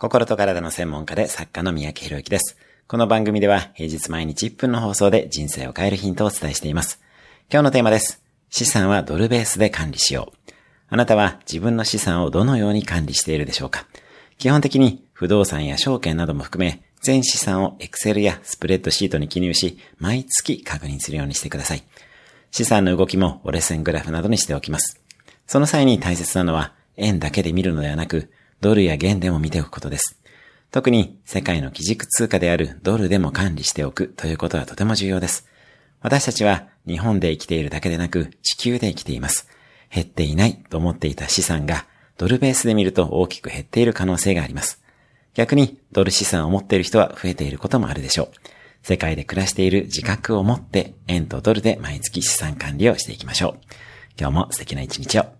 心と体の専門家で作家の三宅博之です。この番組では平日毎日1分の放送で人生を変えるヒントをお伝えしています。今日のテーマです。資産はドルベースで管理しよう。あなたは自分の資産をどのように管理しているでしょうか基本的に不動産や証券なども含め全資産を Excel やスプレッドシートに記入し毎月確認するようにしてください。資産の動きも折れ線グラフなどにしておきます。その際に大切なのは円だけで見るのではなくドルや元でも見ておくことです。特に世界の基軸通貨であるドルでも管理しておくということはとても重要です。私たちは日本で生きているだけでなく地球で生きています。減っていないと思っていた資産がドルベースで見ると大きく減っている可能性があります。逆にドル資産を持っている人は増えていることもあるでしょう。世界で暮らしている自覚を持って円とドルで毎月資産管理をしていきましょう。今日も素敵な一日を。